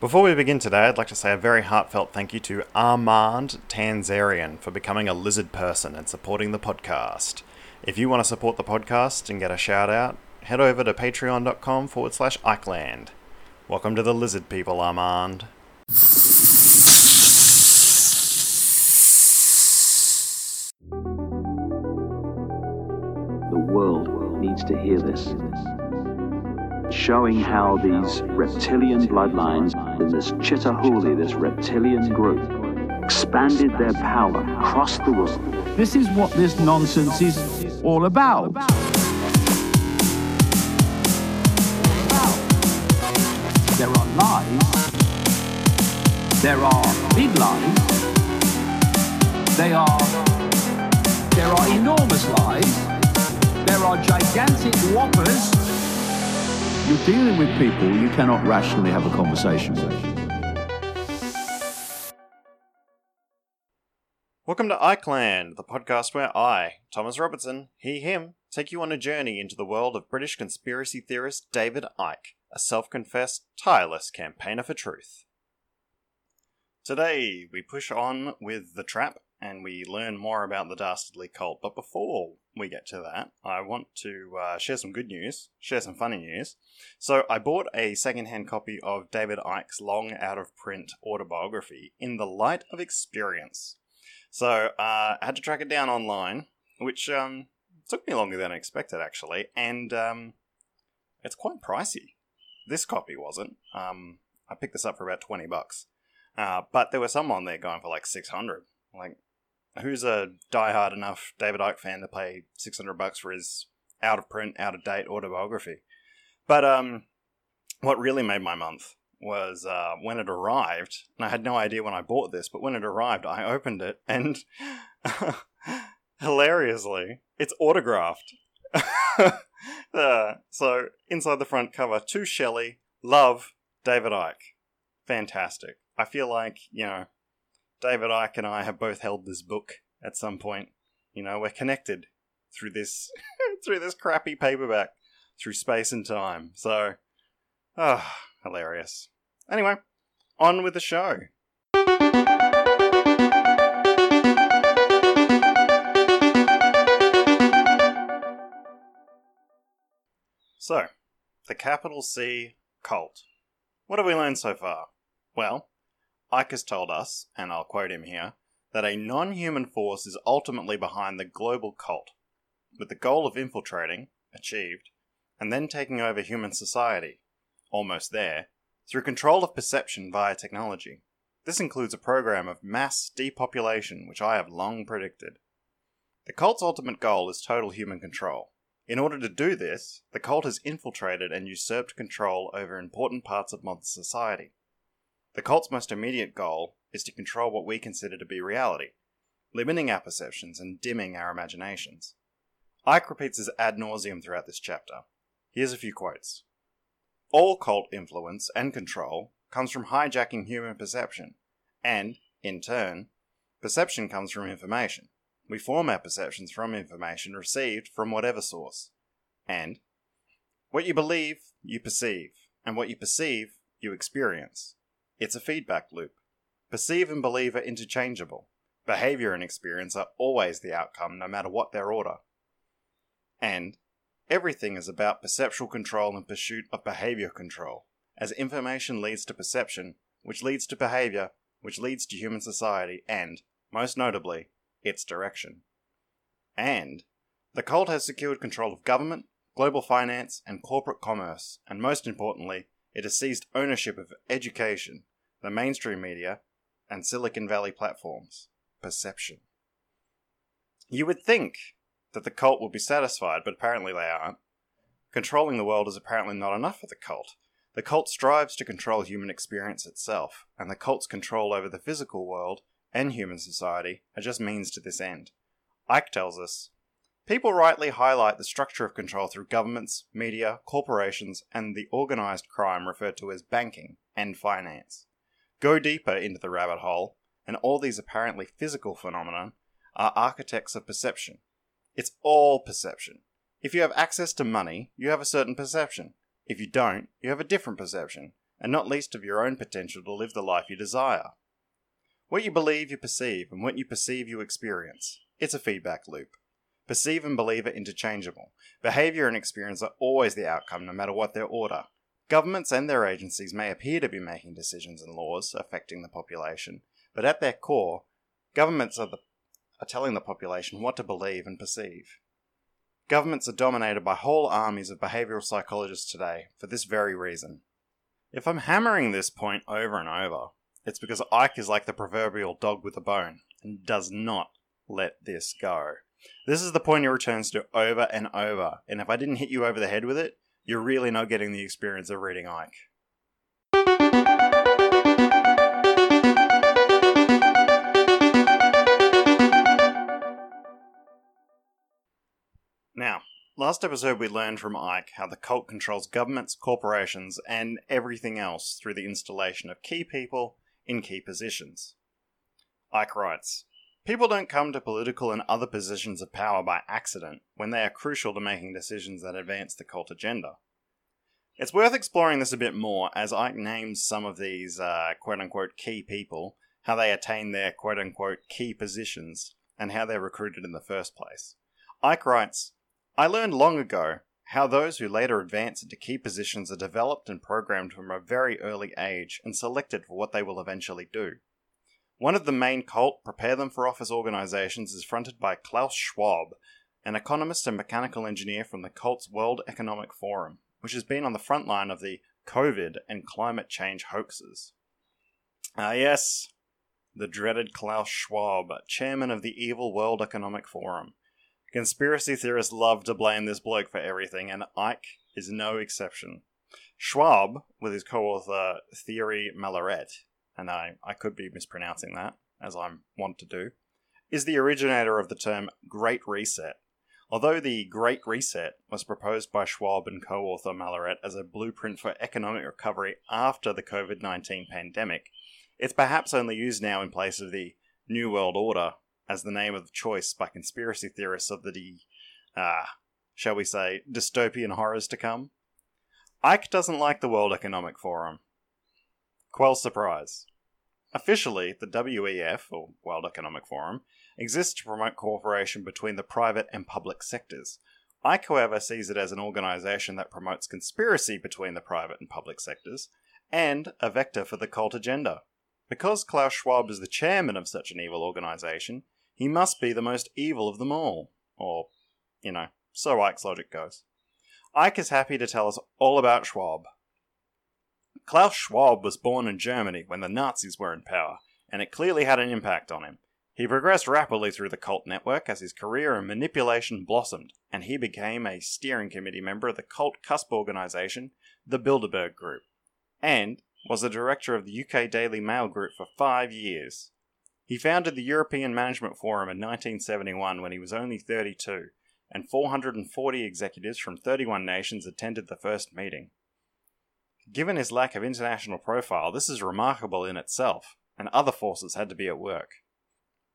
Before we begin today, I'd like to say a very heartfelt thank you to Armand Tanzarian for becoming a lizard person and supporting the podcast. If you want to support the podcast and get a shout out, head over to patreon.com forward slash IckeLand. Welcome to the lizard people, Armand. The world needs to hear this. Showing how these reptilian bloodlines in this Chitauri, this reptilian group, expanded their power across the world. This is what this nonsense is all about. There are lies. There are big lies. They are. There are enormous lies. There are gigantic whoppers. You're dealing with people you cannot rationally have a conversation with. Welcome to IckeLand, the podcast where I, Thomas Robertson, he, him, take you on a journey into the world of British conspiracy theorist David Icke, a self confessed, tireless campaigner for truth. Today, we push on with The Trap and we learn more about the Dastardly cult. But before we get to that, I want to uh, share some good news, share some funny news. So, I bought a secondhand copy of David Icke's long out of print autobiography, In the Light of Experience. So, uh, I had to track it down online, which um, took me longer than I expected, actually, and um, it's quite pricey. This copy wasn't. Um, I picked this up for about 20 bucks. Uh, but there were some on there going for like 600. Like, who's a diehard enough David Icke fan to pay 600 bucks for his out of print, out of date autobiography? But um, what really made my month was uh, when it arrived, and I had no idea when I bought this, but when it arrived, I opened it, and hilariously, it's autographed. uh, so inside the front cover, to Shelley, love David Icke. Fantastic. I feel like, you know, David Icke and I have both held this book at some point. You know, we're connected through this through this crappy paperback, through space and time. So, ah, hilarious. Anyway, on with the show. So, the capital C cult. What have we learned so far? Well, Icke has told us, and I'll quote him here, that a non human force is ultimately behind the global cult, with the goal of infiltrating, achieved, and then taking over human society, almost there, through control of perception via technology. This includes a program of mass depopulation, which I have long predicted. The cult's ultimate goal is total human control. In order to do this, the cult has infiltrated and usurped control over important parts of modern society. The cult's most immediate goal is to control what we consider to be reality, limiting our perceptions and dimming our imaginations. Icke repeats this ad nauseum throughout this chapter. Here's a few quotes. All cult influence and control comes from hijacking human perception, and, in turn, perception comes from information. We form our perceptions from information received from whatever source. And, what you believe, you perceive, and what you perceive, you experience. It's a feedback loop. Perceive and believe are interchangeable. Behavior and experience are always the outcome, no matter what their order. And everything is about perceptual control and pursuit of behavior control, as information leads to perception, which leads to behavior, which leads to human society, and, most notably, its direction. And the cult has secured control of government, global finance, and corporate commerce, and most importantly, it has seized ownership of education, the mainstream media, and Silicon Valley platforms. Perception. You would think that the cult would be satisfied, but apparently they aren't. Controlling the world is apparently not enough for the cult. The cult strives to control human experience itself, and the cult's control over the physical world and human society are just means to this end. Icke tells us People rightly highlight the structure of control through governments, media, corporations, and the organised crime referred to as banking and finance. Go deeper into the rabbit hole, and all these apparently physical phenomena are architects of perception. It's all perception. If you have access to money, you have a certain perception. If you don't, you have a different perception. and not least of your own potential to live the life you desire. What you believe, you perceive, and what you perceive, you experience. It's a feedback loop. Perceive and believe are interchangeable. Behaviour and experience are always the outcome, no matter what their order. Governments and their agencies may appear to be making decisions and laws affecting the population, but at their core, governments are, the, are telling the population what to believe and perceive. Governments are dominated by whole armies of behavioural psychologists today for this very reason. If I'm hammering this point over and over, it's because Icke is like the proverbial dog with a bone and does not let this go. This is the point he returns to over and over, and if I didn't hit you over the head with it, you're really not getting the experience of reading Icke. Now, last episode we learned from Icke how the cult controls governments, corporations, and everything else through the installation of key people in key positions. Icke writes People don't come to political and other positions of power by accident when they are crucial to making decisions that advance the cult agenda. It's worth exploring this a bit more as Icke names some of these uh, quote unquote key people, how they attain their quote unquote key positions, and how they're recruited in the first place. Icke writes I learned long ago how those who later advance into key positions are developed and programmed from a very early age and selected for what they will eventually do. One of the main cult prepare them for office organizations is fronted by Klaus Schwab, an economist and mechanical engineer from the cult's World Economic Forum, which has been on the front line of the COVID and climate change hoaxes. Ah, yes, the dreaded Klaus Schwab, chairman of the evil World Economic Forum. Conspiracy theorists love to blame this bloke for everything, and Icke is no exception. Schwab, with his co author Thierry Malleret, and I, I could be mispronouncing that, as I'm wont to do, is the originator of the term Great Reset. Although the Great Reset was proposed by Schwab and co author Malleret as a blueprint for economic recovery after the COVID 19 pandemic, it's perhaps only used now in place of the New World Order as the name of choice by conspiracy theorists of the, uh, shall we say, dystopian horrors to come. Icke doesn't like the World Economic Forum. Quell surprise. Officially, the WEF, or World Economic Forum, exists to promote cooperation between the private and public sectors. Icke, however, sees it as an organization that promotes conspiracy between the private and public sectors, and a vector for the cult agenda. Because Klaus Schwab is the chairman of such an evil organization, he must be the most evil of them all. Or, you know, so Icke's logic goes. Icke is happy to tell us all about Schwab, Klaus Schwab was born in Germany when the Nazis were in power, and it clearly had an impact on him. He progressed rapidly through the cult network as his career in manipulation blossomed, and he became a steering committee member of the cult cusp organisation, the Bilderberg Group, and was the director of the UK Daily Mail Group for five years. He founded the European Management Forum in 1971 when he was only 32, and 440 executives from 31 nations attended the first meeting. Given his lack of international profile, this is remarkable in itself, and other forces had to be at work.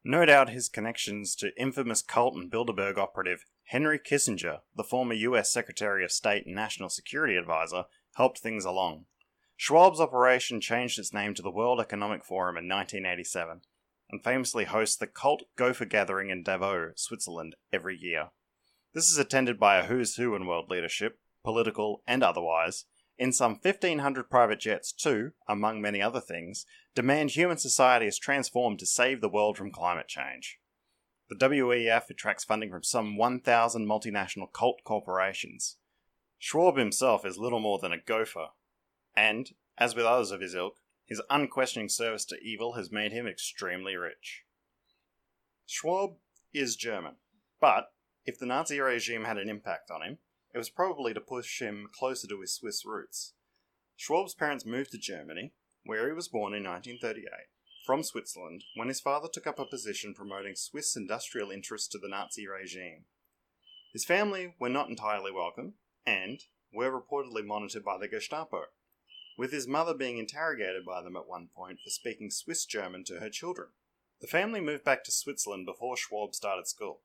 No doubt his connections to infamous cult and Bilderberg operative Henry Kissinger, the former US Secretary of State and National Security Advisor, helped things along. Schwab's operation changed its name to the World Economic Forum in 1987 and famously hosts the Cult Gopher Gathering in Davos, Switzerland, every year. This is attended by a who's who in world leadership, political and otherwise, in some 1,500 private jets, too, among many other things, demand human society is transformed to save the world from climate change. The WEF attracts funding from some 1,000 multinational cult corporations. Schwab himself is little more than a gopher, and, as with others of his ilk, his unquestioning service to evil has made him extremely rich. Schwab is German, but if the Nazi regime had an impact on him, it was probably to push him closer to his Swiss roots. Schwab's parents moved to Germany, where he was born in 1938, from Switzerland when his father took up a position promoting Swiss industrial interests to the Nazi regime. His family were not entirely welcome and were reportedly monitored by the Gestapo, with his mother being interrogated by them at one point for speaking Swiss German to her children. The family moved back to Switzerland before Schwab started school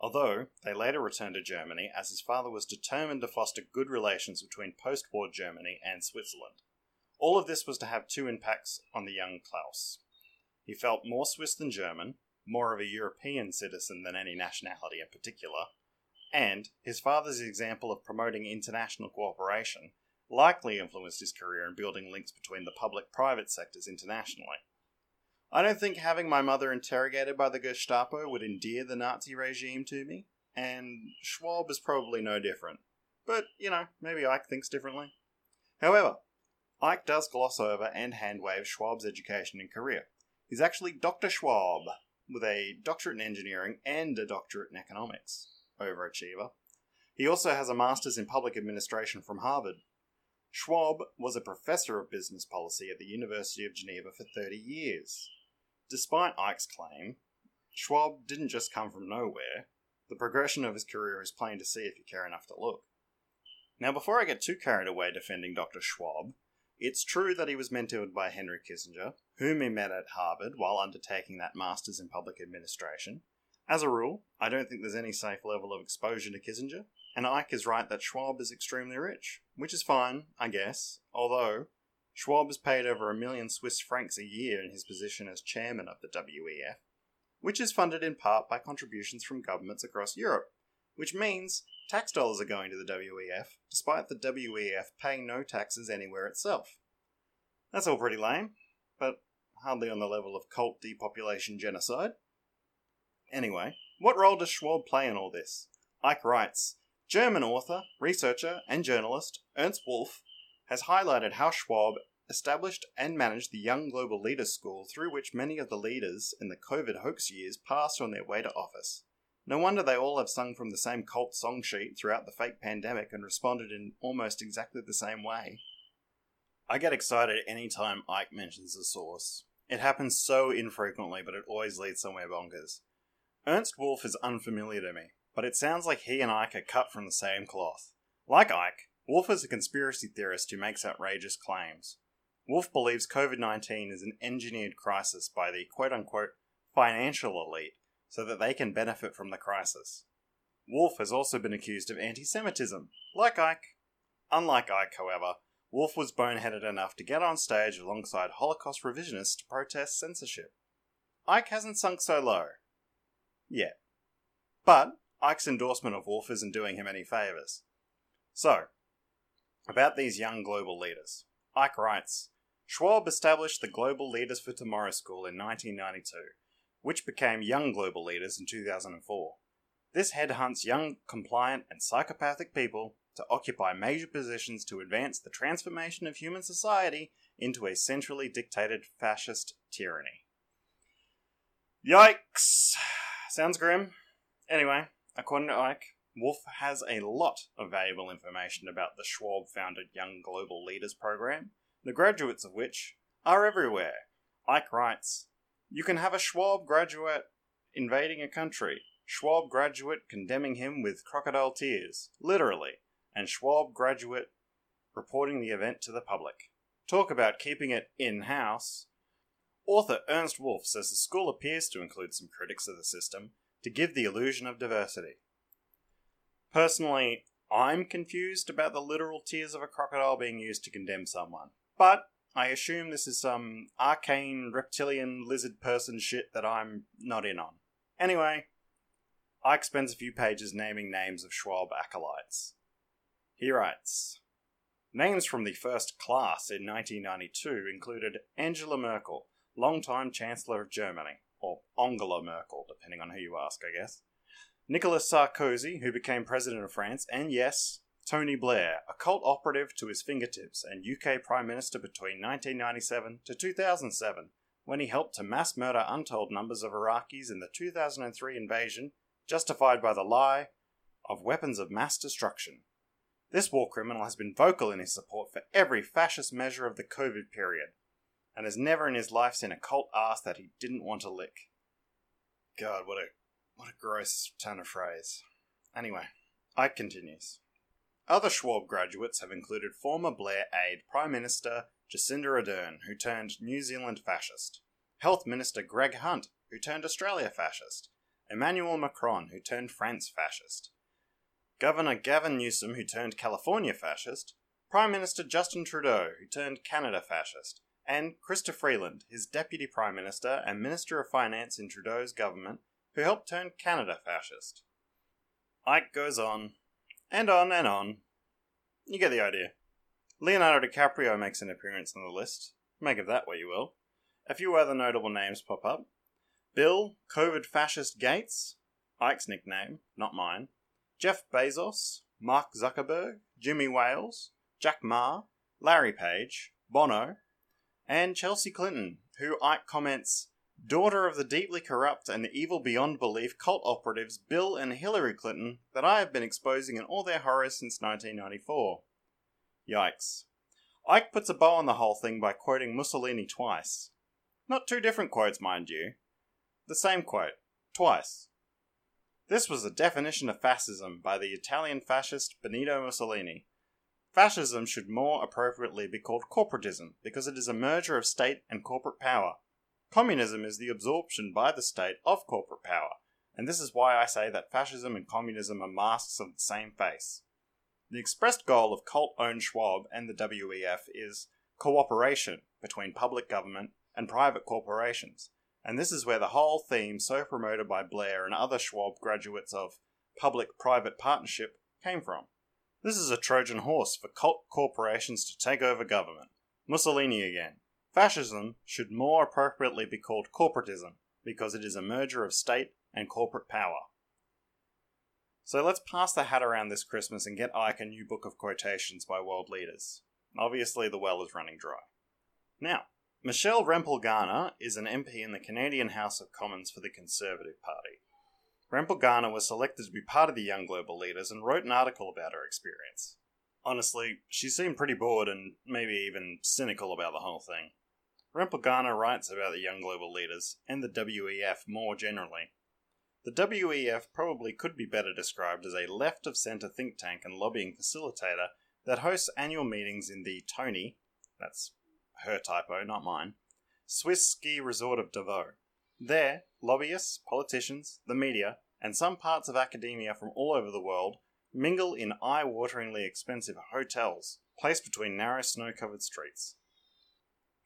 although they later returned to Germany as his father was determined to foster good relations between post war Germany and Switzerland. All of this was to have two impacts on the young Klaus. He felt more Swiss than German, more of a European citizen than any nationality in particular, and his father's example of promoting international cooperation likely influenced his career in building links between the public private sectors internationally. I don't think having my mother interrogated by the Gestapo would endear the Nazi regime to me, and Schwab is probably no different. But, you know, maybe Icke thinks differently. However, Icke does gloss over and handwave Schwab's education and career. He's actually Dr. Schwab, with a doctorate in engineering and a doctorate in economics. Overachiever. He also has a master's in public administration from Harvard. Schwab was a professor of business policy at the University of Geneva for 30 years. Despite Icke's claim, Schwab didn't just come from nowhere. The progression of his career is plain to see if you care enough to look. Now, before I get too carried away defending Dr. Schwab, it's true that he was mentored by Henry Kissinger, whom he met at Harvard while undertaking that Master's in Public Administration. As a rule, I don't think there's any safe level of exposure to Kissinger, and Icke is right that Schwab is extremely rich, which is fine, I guess, although Schwab is paid over a million Swiss francs a year in his position as chairman of the WEF, which is funded in part by contributions from governments across Europe, which means tax dollars are going to the WEF, despite the WEF paying no taxes anywhere itself. That's all pretty lame, but hardly on the level of cult depopulation genocide. Anyway, what role does Schwab play in all this? Icke writes German author, researcher, and journalist Ernst Wolff has highlighted how Schwab established and managed the Young Global Leaders School through which many of the leaders in the COVID hoax years passed on their way to office. No wonder they all have sung from the same cult song sheet throughout the fake pandemic and responded in almost exactly the same way. I get excited any time Icke mentions a source. It happens so infrequently, but it always leads somewhere bonkers. Ernst Wolff is unfamiliar to me, but it sounds like he and Icke are cut from the same cloth. Like Icke, Wolff is a conspiracy theorist who makes outrageous claims. Wolff believes COVID 19 is an engineered crisis by the quote unquote financial elite so that they can benefit from the crisis. Wolff has also been accused of anti Semitism, like Icke. Unlike Icke, however, Wolff was boneheaded enough to get on stage alongside Holocaust revisionists to protest censorship. Icke hasn't sunk so low. Yet. But Icke's endorsement of Wolff isn't doing him any favours. So, about these young global leaders. Icke writes Schwab established the Global Leaders for Tomorrow School in 1992, which became Young Global Leaders in 2004. This headhunts young, compliant, and psychopathic people to occupy major positions to advance the transformation of human society into a centrally dictated fascist tyranny. Yikes! Sounds grim. Anyway, according to Icke, Wolff has a lot of valuable information about the Schwab founded Young Global Leaders program, the graduates of which are everywhere. Icke writes You can have a Schwab graduate invading a country, Schwab graduate condemning him with crocodile tears, literally, and Schwab graduate reporting the event to the public. Talk about keeping it in house. Author Ernst Wolff says the school appears to include some critics of the system to give the illusion of diversity. Personally, I'm confused about the literal tears of a crocodile being used to condemn someone. But I assume this is some arcane reptilian lizard person shit that I'm not in on. Anyway, Icke spends a few pages naming names of Schwab acolytes. He writes Names from the first class in 1992 included Angela Merkel, longtime Chancellor of Germany, or Angela Merkel, depending on who you ask, I guess. Nicolas Sarkozy, who became President of France, and yes, Tony Blair, a cult operative to his fingertips and UK Prime Minister between 1997 to 2007, when he helped to mass murder untold numbers of Iraqis in the 2003 invasion, justified by the lie of weapons of mass destruction. This war criminal has been vocal in his support for every fascist measure of the COVID period, and has never in his life seen a cult ass that he didn't want to lick. God, what a what a gross turn of phrase. Anyway, Icke continues. Other Schwab graduates have included former Blair aide Prime Minister Jacinda Ardern, who turned New Zealand fascist, Health Minister Greg Hunt, who turned Australia fascist, Emmanuel Macron, who turned France fascist, Governor Gavin Newsom, who turned California fascist, Prime Minister Justin Trudeau, who turned Canada fascist, and Chrystia Freeland, his Deputy Prime Minister and Minister of Finance in Trudeau's government, who helped turn Canada fascist. Icke goes on, and on and on. You get the idea. Leonardo DiCaprio makes an appearance on the list. Make of that what you will. A few other notable names pop up. Bill, COVID fascist Gates, Icke's nickname, not mine. Jeff Bezos, Mark Zuckerberg, Jimmy Wales, Jack Ma, Larry Page, Bono, and Chelsea Clinton, who Icke comments, daughter of the deeply corrupt and evil beyond belief cult operatives Bill and Hillary Clinton that I have been exposing in all their horrors since 1994. Yikes. Icke puts a bow on the whole thing by quoting Mussolini twice. Not two different quotes, mind you. The same quote, twice. This was the definition of fascism by the Italian fascist Benito Mussolini. Fascism should more appropriately be called corporatism because it is a merger of state and corporate power. Communism is the absorption by the state of corporate power, and this is why I say that fascism and communism are masks of the same face. The expressed goal of cult owned Schwab and the WEF is cooperation between public government and private corporations, and this is where the whole theme so promoted by Blair and other Schwab graduates of public private partnership came from. This is a Trojan horse for cult corporations to take over government. Mussolini again. Fascism should more appropriately be called corporatism because it is a merger of state and corporate power. So let's pass the hat around this Christmas and get Icke a new book of quotations by world leaders. Obviously, the well is running dry. Now, Michelle Rempel Garner is an MP in the Canadian House of Commons for the Conservative Party. Rempel Garner was selected to be part of the Young Global Leaders and wrote an article about her experience. Honestly, she seemed pretty bored and maybe even cynical about the whole thing. Rempel Garner writes about the Young Global Leaders and the WEF more generally. The WEF probably could be better described as a left of centre think tank and lobbying facilitator that hosts annual meetings in the Tony, that's her typo, not mine, Swiss ski resort of Davos. There, lobbyists, politicians, the media, and some parts of academia from all over the world mingle in eye wateringly expensive hotels placed between narrow snow covered streets.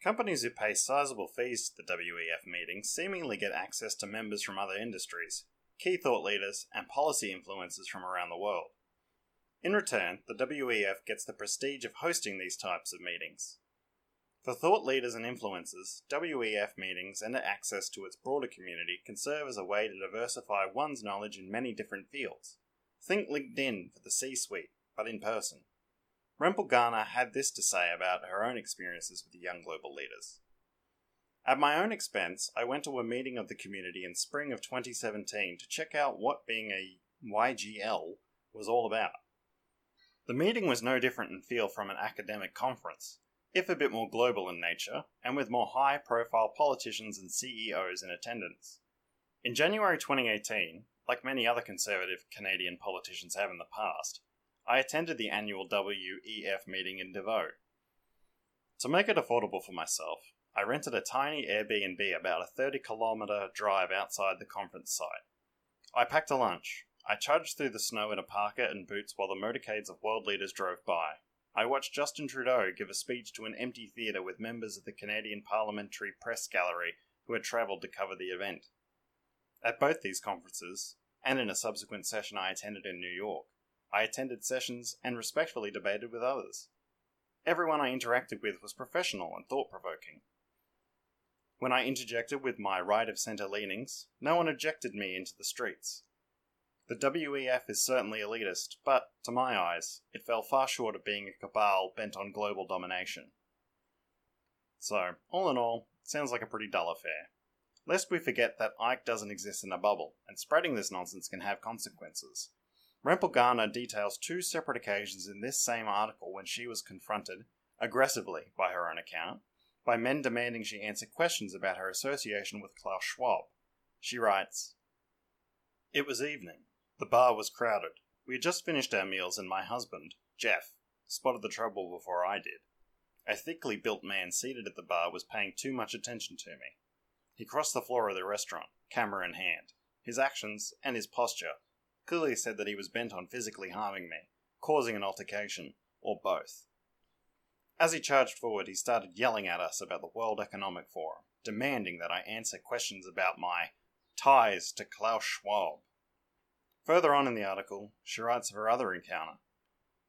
Companies who pay sizable fees to the WEF meetings seemingly get access to members from other industries, key thought leaders, and policy influencers from around the world. In return, the WEF gets the prestige of hosting these types of meetings. For thought leaders and influencers, WEF meetings and access to its broader community can serve as a way to diversify one's knowledge in many different fields. Think LinkedIn for the C suite, but in person. Rempel Garner had this to say about her own experiences with the young global leaders. At my own expense, I went to a meeting of the community in spring of 2017 to check out what being a YGL was all about. The meeting was no different in feel from an academic conference, if a bit more global in nature, and with more high profile politicians and CEOs in attendance. In January 2018, like many other conservative Canadian politicians have in the past, I attended the annual WEF meeting in Davos. To make it affordable for myself, I rented a tiny Airbnb about a 30 kilometre drive outside the conference site. I packed a lunch. I trudged through the snow in a parka and boots while the motorcades of world leaders drove by. I watched Justin Trudeau give a speech to an empty theatre with members of the Canadian Parliamentary Press Gallery who had travelled to cover the event. At both these conferences, and in a subsequent session I attended in New York, I attended sessions and respectfully debated with others. Everyone I interacted with was professional and thought provoking. When I interjected with my right of centre leanings, no one ejected me into the streets. The WEF is certainly elitist, but, to my eyes, it fell far short of being a cabal bent on global domination. So, all in all, sounds like a pretty dull affair. Lest we forget that Icke doesn't exist in a bubble, and spreading this nonsense can have consequences. Rempel Garner details two separate occasions in this same article when she was confronted, aggressively by her own account, by men demanding she answer questions about her association with Klaus Schwab. She writes It was evening. The bar was crowded. We had just finished our meals, and my husband, Jeff, spotted the trouble before I did. A thickly built man seated at the bar was paying too much attention to me. He crossed the floor of the restaurant, camera in hand. His actions and his posture clearly said that he was bent on physically harming me, causing an altercation, or both. As he charged forward, he started yelling at us about the World Economic Forum, demanding that I answer questions about my ties to Klaus Schwab. Further on in the article, she writes of her other encounter.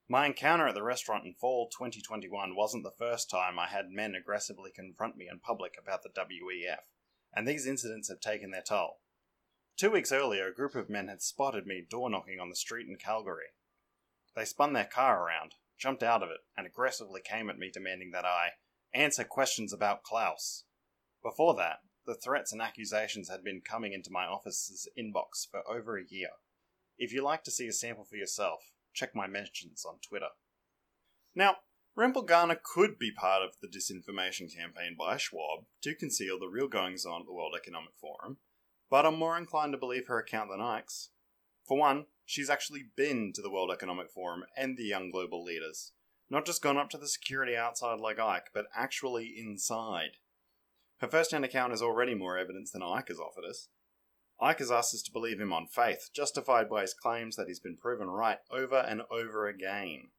My encounter at the restaurant in fall 2021 wasn't the first time I had men aggressively confront me in public about the WEF, and these incidents have taken their toll. Two weeks earlier, a group of men had spotted me door knocking on the street in Calgary. They spun their car around, jumped out of it, and aggressively came at me demanding that I answer questions about Klaus. Before that, the threats and accusations had been coming into my office's inbox for over a year. If you like to see a sample for yourself, check my mentions on Twitter. Now, Rempel Garner could be part of the disinformation campaign by Schwab to conceal the real goings on at the World Economic Forum, but I'm more inclined to believe her account than Icke's. For one, she's actually been to the World Economic Forum and the young global leaders. Not just gone up to the security outside like Icke, but actually inside. Her first hand account is already more evidence than Icke has offered us, Icke has asked us to believe him on faith, justified by his claims that he's been proven right over and over again.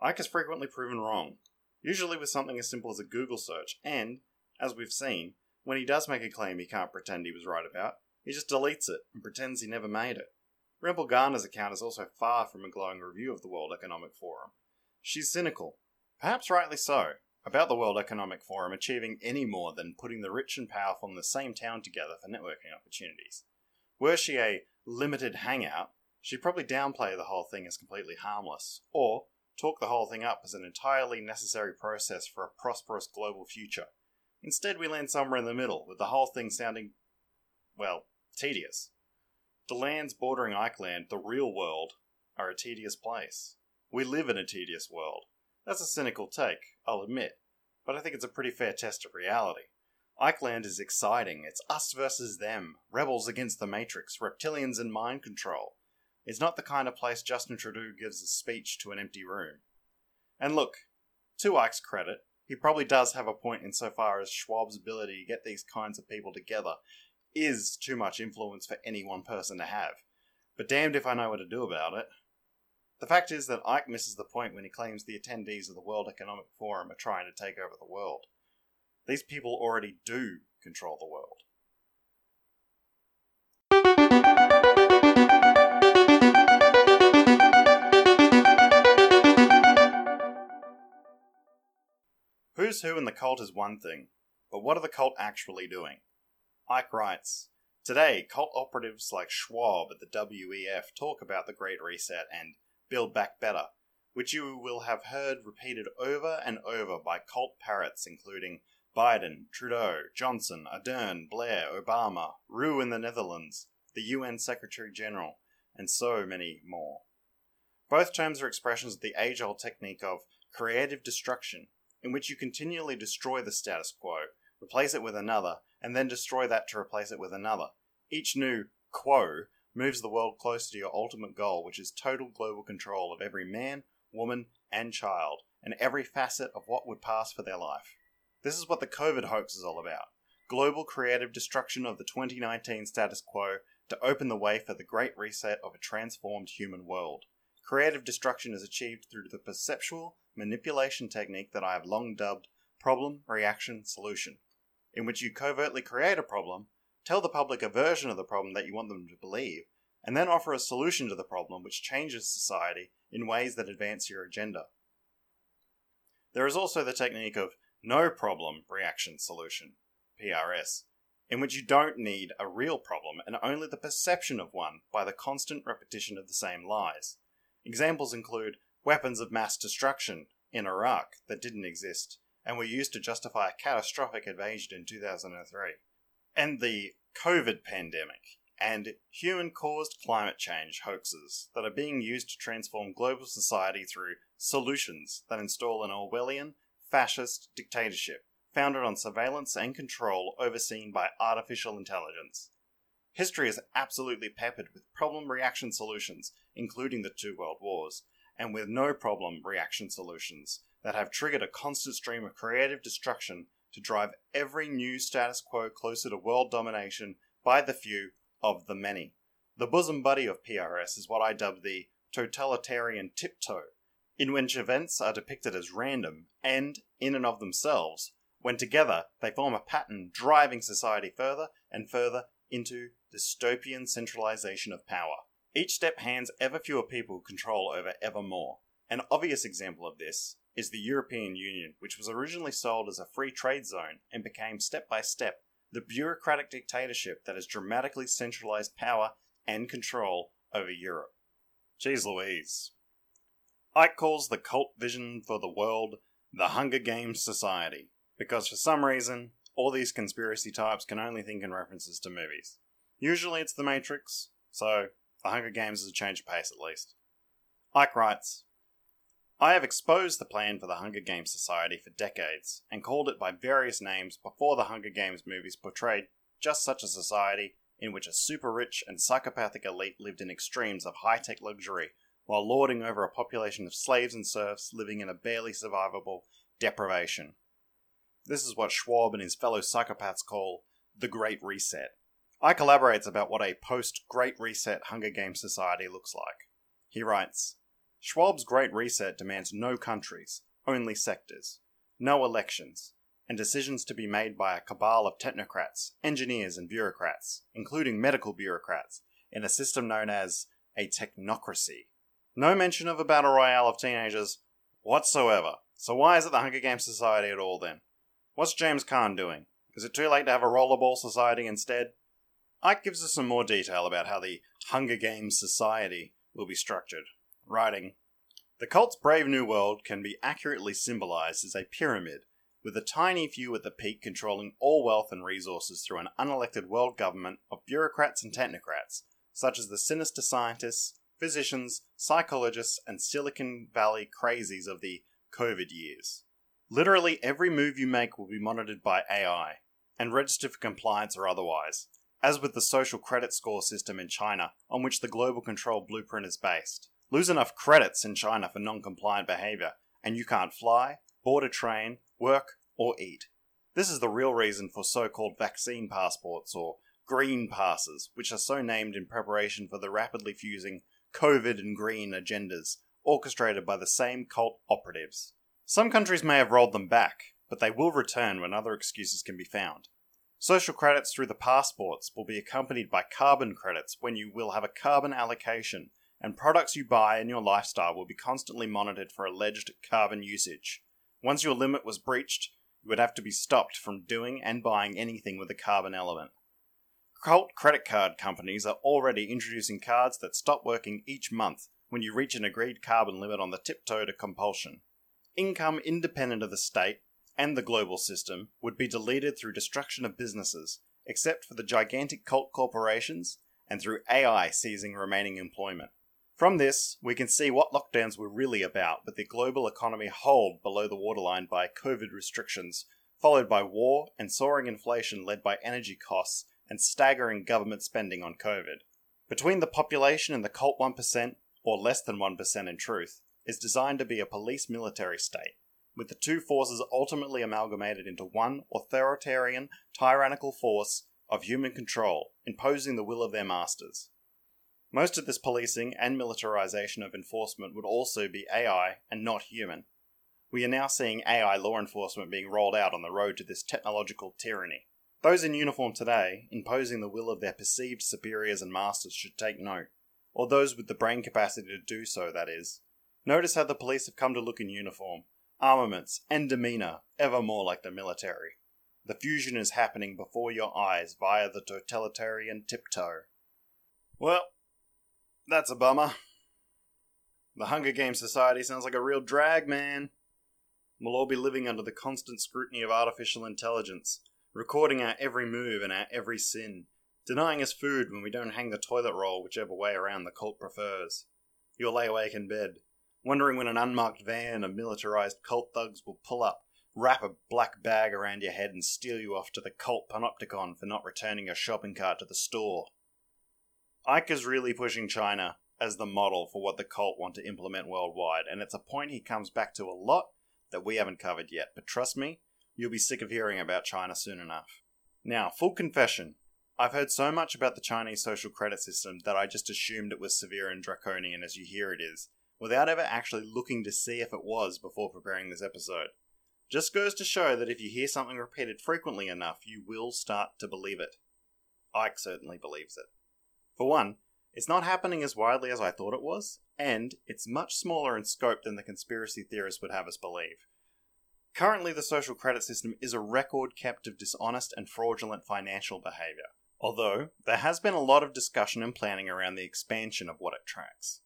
Icke is frequently proven wrong, usually with something as simple as a Google search, and, as we've seen, when he does make a claim he can't pretend he was right about, he just deletes it and pretends he never made it. Rempel Garner's account is also far from a glowing review of the World Economic Forum. She's cynical, perhaps rightly so, about the World Economic Forum achieving any more than putting the rich and powerful in the same town together for networking opportunities. Were she a limited hangout, she'd probably downplay the whole thing as completely harmless, or talk the whole thing up as an entirely necessary process for a prosperous global future. Instead, we land somewhere in the middle, with the whole thing sounding, well, tedious. The lands bordering IckeLand, the real world, are a tedious place. We live in a tedious world. That's a cynical take, I'll admit, but I think it's a pretty fair test of reality. IckeLand is exciting. It's us versus them, rebels against the Matrix, reptilians in mind control. It's not the kind of place Justin Trudeau gives a speech to an empty room. And look, to Icke's credit, he probably does have a point insofar as Schwab's ability to get these kinds of people together is too much influence for any one person to have. But damned if I know what to do about it. The fact is that Icke misses the point when he claims the attendees of the World Economic Forum are trying to take over the world. These people already do control the world. Who's who in the cult is one thing, but what are the cult actually doing? Icke writes Today, cult operatives like Schwab at the WEF talk about the Great Reset and Build Back Better, which you will have heard repeated over and over by cult parrots including Biden, Trudeau, Johnson, Ardern, Blair, Obama, Rutte in the Netherlands, the UN Secretary General, and so many more. Both terms are expressions of the age old technique of creative destruction, in which you continually destroy the status quo, replace it with another, and then destroy that to replace it with another. Each new quo moves the world closer to your ultimate goal, which is total global control of every man, woman, and child, and every facet of what would pass for their life. This is what the COVID hoax is all about global creative destruction of the 2019 status quo to open the way for the great reset of a transformed human world. Creative destruction is achieved through the perceptual manipulation technique that I have long dubbed problem, reaction, solution, in which you covertly create a problem tell the public a version of the problem that you want them to believe, and then offer a solution to the problem which changes society in ways that advance your agenda. There is also the technique of no problem reaction solution, PRS, in which you don't need a real problem and only the perception of one by the constant repetition of the same lies. Examples include weapons of mass destruction in Iraq that didn't exist and were used to justify a catastrophic invasion in 2003 and the COVID pandemic and human caused climate change hoaxes that are being used to transform global society through solutions that install an Orwellian, fascist dictatorship founded on surveillance and control overseen by artificial intelligence. History is absolutely peppered with problem reaction solutions, including the two world wars, and with no problem reaction solutions that have triggered a constant stream of creative destruction to drive every new status quo closer to world domination by the few of the many. The bosom buddy of PRS is what I dub the totalitarian tiptoe, in which events are depicted as random and, in and of themselves, when together they form a pattern driving society further and further into dystopian centralization of power. Each step hands ever fewer people control over ever more. An obvious example of this is the European Union, which was originally sold as a free trade zone and became step by step the bureaucratic dictatorship that has dramatically centralized power and control over Europe. Jeez Louise. Icke calls the cult vision for the world the Hunger Games Society, because for some reason, all these conspiracy types can only think in references to movies. Usually it's The Matrix, so The Hunger Games is a change of pace at least. Icke writes I have exposed the plan for the Hunger Games Society for decades and called it by various names before the Hunger Games movies portrayed just such a society in which a super rich and psychopathic elite lived in extremes of high tech luxury while lording over a population of slaves and serfs living in a barely survivable deprivation. This is what Schwab and his fellow psychopaths call the Great Reset. I elaborates about what a post Great Reset Hunger Games society looks like. He writes Schwab's Great Reset demands no countries, only sectors, no elections, and decisions to be made by a cabal of technocrats, engineers, and bureaucrats, including medical bureaucrats, in a system known as a technocracy. No mention of a battle royale of teenagers whatsoever. So why is it the Hunger Games Society at all then? What's James Caan doing? Is it too late to have a rollerball society instead? Icke gives us some more detail about how the Hunger Games Society will be structured, writing The cult's Brave New World can be accurately symbolized as a pyramid, with a tiny few at the peak controlling all wealth and resources through an unelected world government of bureaucrats and technocrats, such as the sinister scientists, physicians, psychologists, and Silicon Valley crazies of the COVID years. Literally every move you make will be monitored by AI and registered for compliance or otherwise, as with the social credit score system in China, on which the global control blueprint is based. Lose enough credits in China for non compliant behavior, and you can't fly, board a train, work, or eat. This is the real reason for so called vaccine passports or green passes, which are so named in preparation for the rapidly fusing COVID and green agendas orchestrated by the same cult operatives. Some countries may have rolled them back, but they will return when other excuses can be found. Social credits through the passports will be accompanied by carbon credits when you will have a carbon allocation, and products you buy in your lifestyle will be constantly monitored for alleged carbon usage. Once your limit was breached, you would have to be stopped from doing and buying anything with a carbon element. Cult credit card companies are already introducing cards that stop working each month when you reach an agreed carbon limit on the tiptoe to compulsion. Income independent of the state and the global system would be deleted through destruction of businesses, except for the gigantic cult corporations and through AI seizing remaining employment. From this, we can see what lockdowns were really about, with the global economy holed below the waterline by COVID restrictions, followed by war and soaring inflation led by energy costs and staggering government spending on COVID. Between the population and the cult 1%, or less than 1% in truth, is designed to be a police military state, with the two forces ultimately amalgamated into one authoritarian, tyrannical force of human control, imposing the will of their masters. Most of this policing and militarization of enforcement would also be AI and not human. We are now seeing AI law enforcement being rolled out on the road to this technological tyranny. Those in uniform today, imposing the will of their perceived superiors and masters, should take note. Or those with the brain capacity to do so, that is. Notice how the police have come to look in uniform, armaments, and demeanour ever more like the military. The fusion is happening before your eyes via the totalitarian tiptoe. Well, that's a bummer. The Hunger Games Society sounds like a real drag, man. We'll all be living under the constant scrutiny of artificial intelligence, recording our every move and our every sin, denying us food when we don't hang the toilet roll whichever way around the cult prefers. You'll lay awake in bed, wondering when an unmarked van of militarized cult thugs will pull up, wrap a black bag around your head, and steal you off to the cult panopticon for not returning your shopping cart to the store. Icke is really pushing China as the model for what the cult want to implement worldwide, and it's a point he comes back to a lot that we haven't covered yet, but trust me, You'll be sick of hearing about China soon enough. Now, full confession. I've heard so much about the Chinese social credit system that I just assumed it was severe and draconian as you hear it is, without ever actually looking to see if it was before preparing this episode. Just goes to show that if you hear something repeated frequently enough, you will start to believe it. Icke certainly believes it. For one, it's not happening as widely as I thought it was, and it's much smaller in scope than the conspiracy theorists would have us believe. Currently, the social credit system is a record kept of dishonest and fraudulent financial behaviour, although there has been a lot of discussion and planning around the expansion of what it tracks.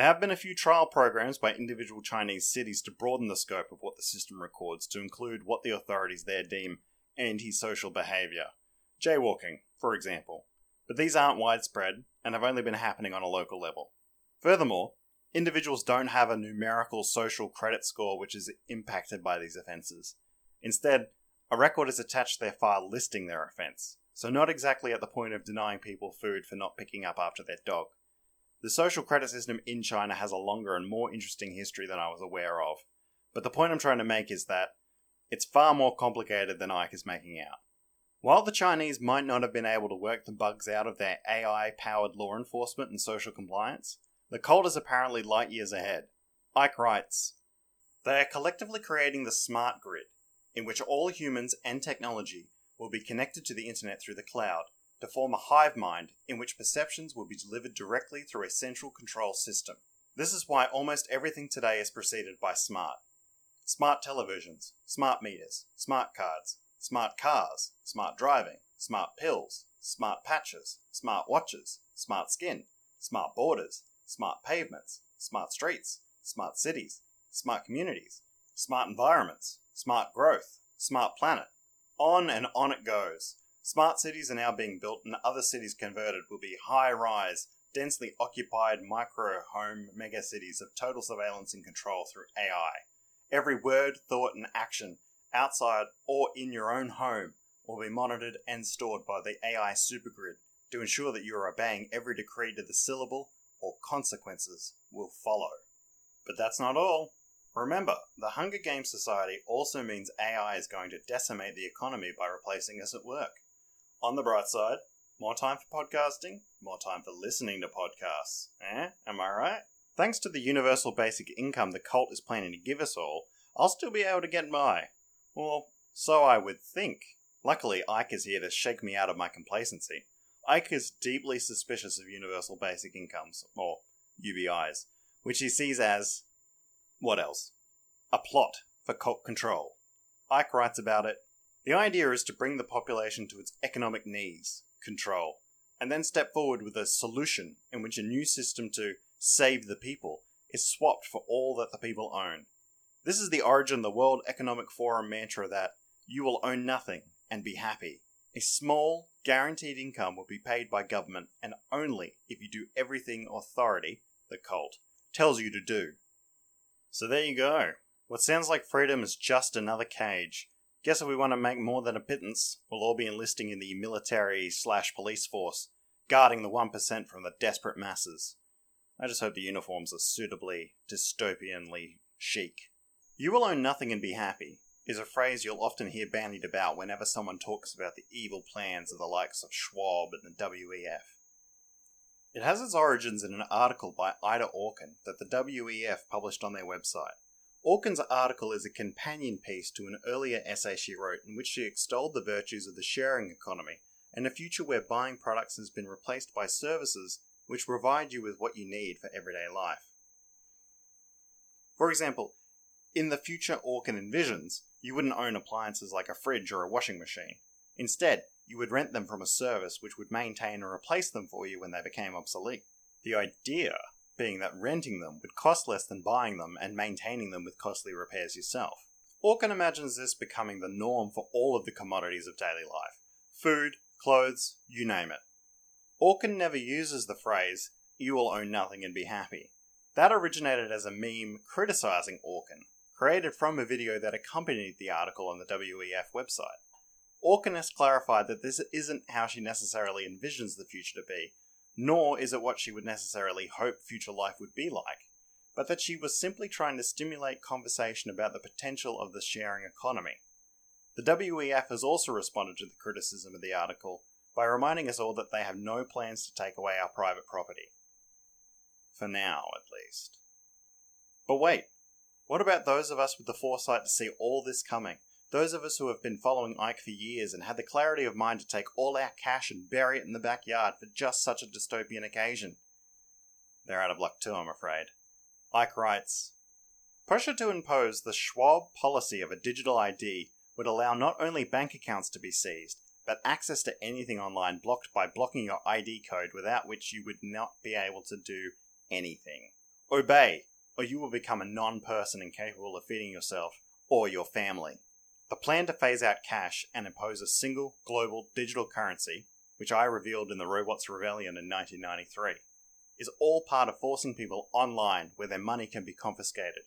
There have been a few trial programs by individual Chinese cities to broaden the scope of what the system records to include what the authorities there deem antisocial behaviour. Jaywalking, for example. But these aren't widespread and have only been happening on a local level. Furthermore, individuals don't have a numerical social credit score which is impacted by these offences. Instead, a record is attached to their file listing their offence, so not exactly at the point of denying people food for not picking up after their dog. The social credit system in China has a longer and more interesting history than I was aware of, but the point I'm trying to make is that it's far more complicated than Icke is making out. While the Chinese might not have been able to work the bugs out of their AI powered law enforcement and social compliance, the cult is apparently light years ahead. Icke writes They are collectively creating the smart grid, in which all humans and technology will be connected to the internet through the cloud, to form a hive mind in which perceptions will be delivered directly through a central control system. This is why almost everything today is preceded by smart. Smart televisions, smart meters, smart cards, smart cars, smart driving, smart pills, smart patches, smart watches, smart skin, smart borders, smart pavements, smart streets, smart cities, smart communities, smart environments, smart growth, smart planet. On and on it goes. Smart cities are now being built, and other cities converted will be high rise, densely occupied micro home megacities of total surveillance and control through AI. Every word, thought, and action, outside or in your own home, will be monitored and stored by the AI supergrid to ensure that you are obeying every decree to the syllable or consequences will follow. But that's not all. Remember, the Hunger Games Society also means AI is going to decimate the economy by replacing us at work. On the bright side, more time for podcasting, more time for listening to podcasts. Eh? Am I right? Thanks to the universal basic income the cult is planning to give us all, I'll still be able to get my. Well, so I would think. Luckily, Icke is here to shake me out of my complacency. Icke is deeply suspicious of universal basic incomes, or UBIs, which he sees as. what else? A plot for cult control. Icke writes about it the idea is to bring the population to its economic knees, control, and then step forward with a solution in which a new system to save the people is swapped for all that the people own. This is the origin of the World Economic Forum mantra that you will own nothing and be happy. A small, guaranteed income will be paid by government and only if you do everything authority, the cult, tells you to do. So there you go. What sounds like freedom is just another cage, Guess if we want to make more than a pittance, we'll all be enlisting in the military slash police force, guarding the 1% from the desperate masses. I just hope the uniforms are suitably dystopianly chic. You will own nothing and be happy is a phrase you'll often hear bandied about whenever someone talks about the evil plans of the likes of Schwab and the WEF. It has its origins in an article by Ida Auken that the WEF published on their website. Auken's article is a companion piece to an earlier essay she wrote in which she extolled the virtues of the sharing economy and a future where buying products has been replaced by services which provide you with what you need for everyday life. For example, in the future Auken envisions, you wouldn't own appliances like a fridge or a washing machine. Instead, you would rent them from a service which would maintain and replace them for you when they became obsolete. The idea being that renting them would cost less than buying them and maintaining them with costly repairs yourself. Auken imagines this becoming the norm for all of the commodities of daily life food, clothes, you name it. Auken never uses the phrase, you will own nothing and be happy. That originated as a meme criticizing Auken, created from a video that accompanied the article on the WEF website. Auken has clarified that this isn't how she necessarily envisions the future to be, nor is it what she would necessarily hope future life would be like, but that she was simply trying to stimulate conversation about the potential of the sharing economy. The WEF has also responded to the criticism of the article by reminding us all that they have no plans to take away our private property. For now, at least. But wait, what about those of us with the foresight to see all this coming? Those of us who have been following Icke for years and had the clarity of mind to take all our cash and bury it in the backyard for just such a dystopian occasion? They're out of luck too, I'm afraid. Icke writes Pressure to impose the Schwab policy of a digital ID would allow not only bank accounts to be seized, but access to anything online blocked by blocking your ID code without which you would not be able to do anything. Obey, or you will become a non person incapable of feeding yourself or your family. The plan to phase out cash and impose a single global digital currency, which I revealed in the Robots Rebellion in 1993, is all part of forcing people online where their money can be confiscated.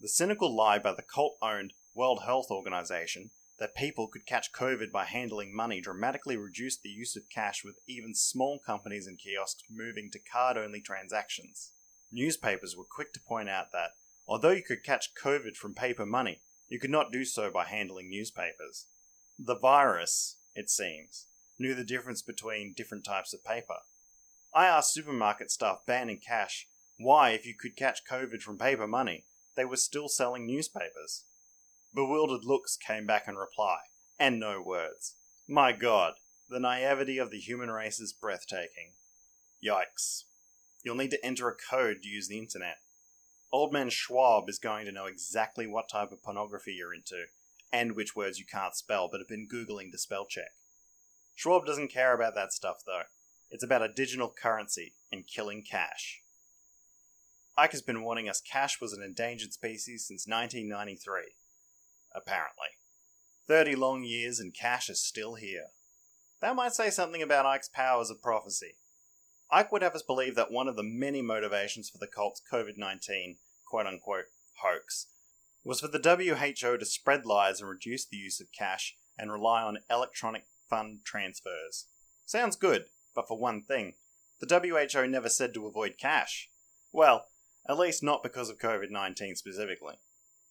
The cynical lie by the cult owned World Health Organization that people could catch COVID by handling money dramatically reduced the use of cash, with even small companies and kiosks moving to card only transactions. Newspapers were quick to point out that, although you could catch COVID from paper money, you could not do so by handling newspapers. The virus, it seems, knew the difference between different types of paper. I asked supermarket staff banning cash why, if you could catch COVID from paper money, they were still selling newspapers. Bewildered looks came back in reply, and no words. My god, the naivety of the human race is breathtaking. Yikes. You'll need to enter a code to use the internet. Old man Schwab is going to know exactly what type of pornography you're into, and which words you can't spell but have been Googling to spell check. Schwab doesn't care about that stuff though. It's about a digital currency and killing cash. Icke has been warning us cash was an endangered species since 1993. Apparently. 30 long years and cash is still here. That might say something about Icke's powers of prophecy. Icke would have us believe that one of the many motivations for the cult's COVID 19 quote unquote hoax was for the WHO to spread lies and reduce the use of cash and rely on electronic fund transfers. Sounds good, but for one thing, the WHO never said to avoid cash. Well, at least not because of COVID 19 specifically.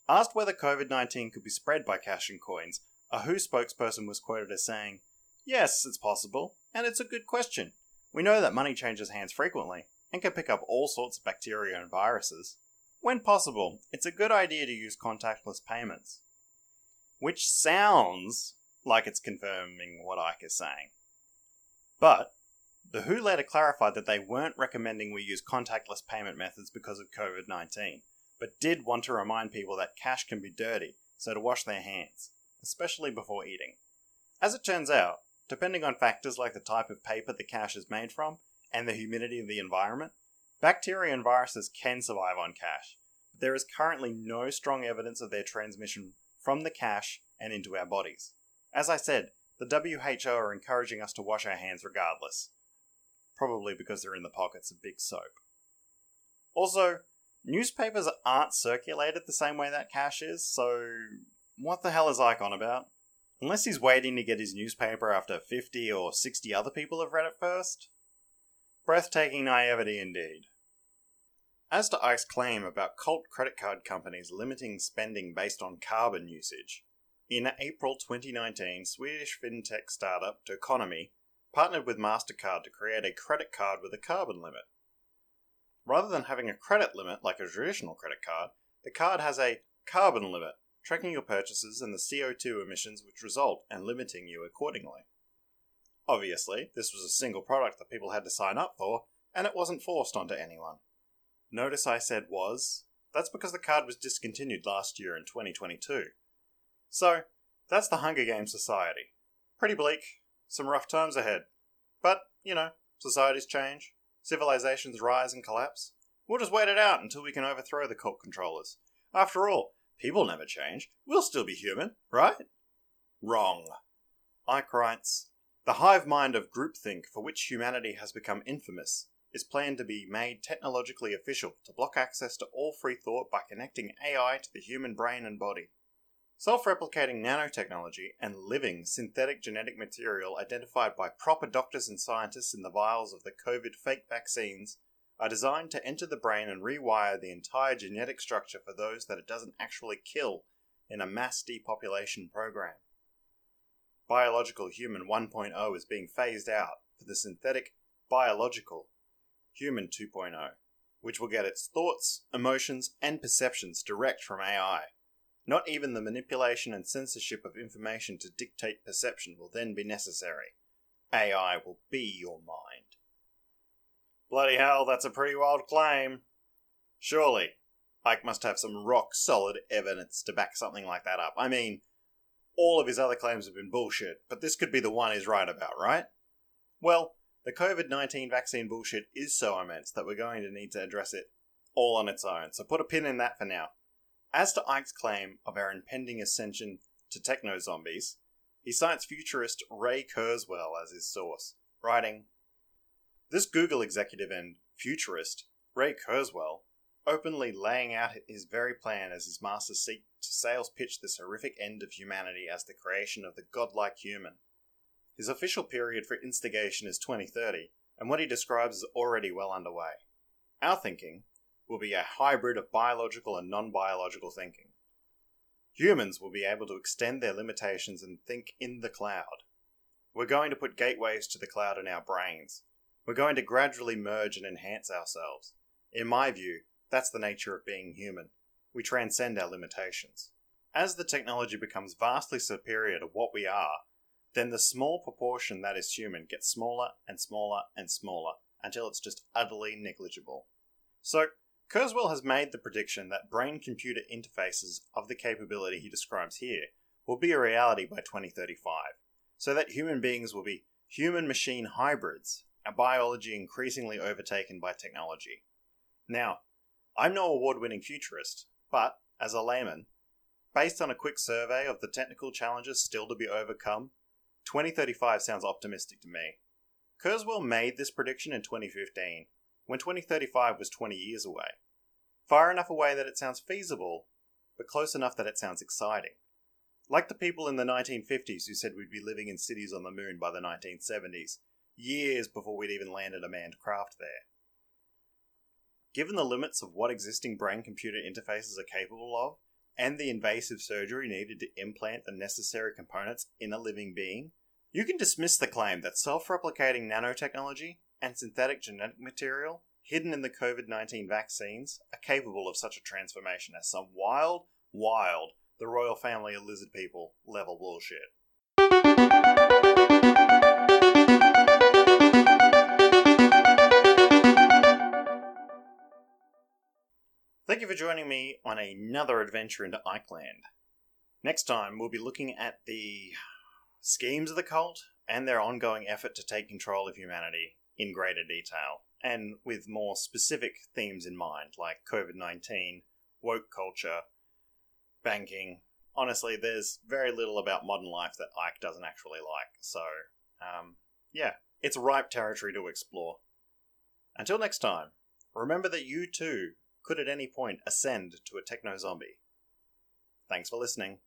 Asked whether COVID 19 could be spread by cash and coins, a WHO spokesperson was quoted as saying, Yes, it's possible, and it's a good question. We know that money changes hands frequently and can pick up all sorts of bacteria and viruses. When possible, it's a good idea to use contactless payments. Which sounds like it's confirming what Icke is saying. But the WHO later clarified that they weren't recommending we use contactless payment methods because of COVID 19, but did want to remind people that cash can be dirty, so to wash their hands, especially before eating. As it turns out, Depending on factors like the type of paper the cash is made from and the humidity of the environment, bacteria and viruses can survive on cash. But there is currently no strong evidence of their transmission from the cash and into our bodies. As I said, the WHO are encouraging us to wash our hands regardless. Probably because they're in the pockets of big soap. Also, newspapers aren't circulated the same way that cash is, so what the hell is Icke on about? Unless he's waiting to get his newspaper after 50 or 60 other people have read it first. Breathtaking naivety indeed. As to Icke's claim about cult credit card companies limiting spending based on carbon usage, in April 2019, Swedish fintech startup Doconomy partnered with MasterCard to create a credit card with a carbon limit. Rather than having a credit limit like a traditional credit card, the card has a carbon limit tracking your purchases and the CO2 emissions which result and limiting you accordingly. Obviously, this was a single product that people had to sign up for, and it wasn't forced onto anyone. Notice I said was, that's because the card was discontinued last year in 2022. So, that's the Hunger Games Society. Pretty bleak, some rough times ahead. But, you know, societies change, civilizations rise and collapse. We'll just wait it out until we can overthrow the cult controllers. After all, People never change. We'll still be human, right? Wrong. Icke writes The hive mind of groupthink for which humanity has become infamous is planned to be made technologically official to block access to all free thought by connecting AI to the human brain and body. Self replicating nanotechnology and living synthetic genetic material identified by proper doctors and scientists in the vials of the COVID fake vaccines are designed to enter the brain and rewire the entire genetic structure for those that it doesn't actually kill in a mass depopulation program. Biological Human 1.0 is being phased out for the synthetic Biological Human 2.0, which will get its thoughts, emotions, and perceptions direct from AI. Not even the manipulation and censorship of information to dictate perception will then be necessary. AI will be your mind. Bloody hell, that's a pretty wild claim. Surely, Icke must have some rock solid evidence to back something like that up. I mean, all of his other claims have been bullshit, but this could be the one he's right about, right? Well, the COVID 19 vaccine bullshit is so immense that we're going to need to address it all on its own, so put a pin in that for now. As to Icke's claim of our impending ascension to techno zombies, he cites futurist Ray Kurzweil as his source, writing This Google executive and futurist, Ray Kurzweil, openly laying out his very plan as his masters seek to sales pitch this horrific end of humanity as the creation of the godlike human. His official period for instigation is 2030, and what he describes is already well underway. Our thinking will be a hybrid of biological and non biological thinking. Humans will be able to extend their limitations and think in the cloud. We're going to put gateways to the cloud in our brains. We're going to gradually merge and enhance ourselves. In my view, that's the nature of being human. We transcend our limitations. As the technology becomes vastly superior to what we are, then the small proportion that is human gets smaller and smaller and smaller until it's just utterly negligible. So, Kurzweil has made the prediction that brain computer interfaces of the capability he describes here will be a reality by 2035, so that human beings will be human machine hybrids, a biology increasingly overtaken by technology. Now, I'm no award winning futurist, but, as a layman, based on a quick survey of the technical challenges still to be overcome, 2035 sounds optimistic to me. Kurzweil made this prediction in 2015, when 2035 was 20 years away. Far enough away that it sounds feasible, but close enough that it sounds exciting. Like the people in the 1950s who said we'd be living in cities on the moon by the 1970s, years before we'd even landed a manned craft there. Given the limits of what existing brain computer interfaces are capable of, and the invasive surgery needed to implant the necessary components in a living being, you can dismiss the claim that self replicating nanotechnology and synthetic genetic material hidden in the COVID 19 vaccines are capable of such a transformation as some wild, wild, the royal family of lizard people level bullshit. Thank you for joining me on another adventure into IckeLand. Next time, we'll be looking at the schemes of the cult and their ongoing effort to take control of humanity in greater detail, and with more specific themes in mind, like COVID 19, woke culture, banking. Honestly, there's very little about modern life that Icke doesn't actually like, so, um, yeah, it's ripe territory to explore. Until next time, remember that you too could at any point ascend to a techno zombie. Thanks for listening.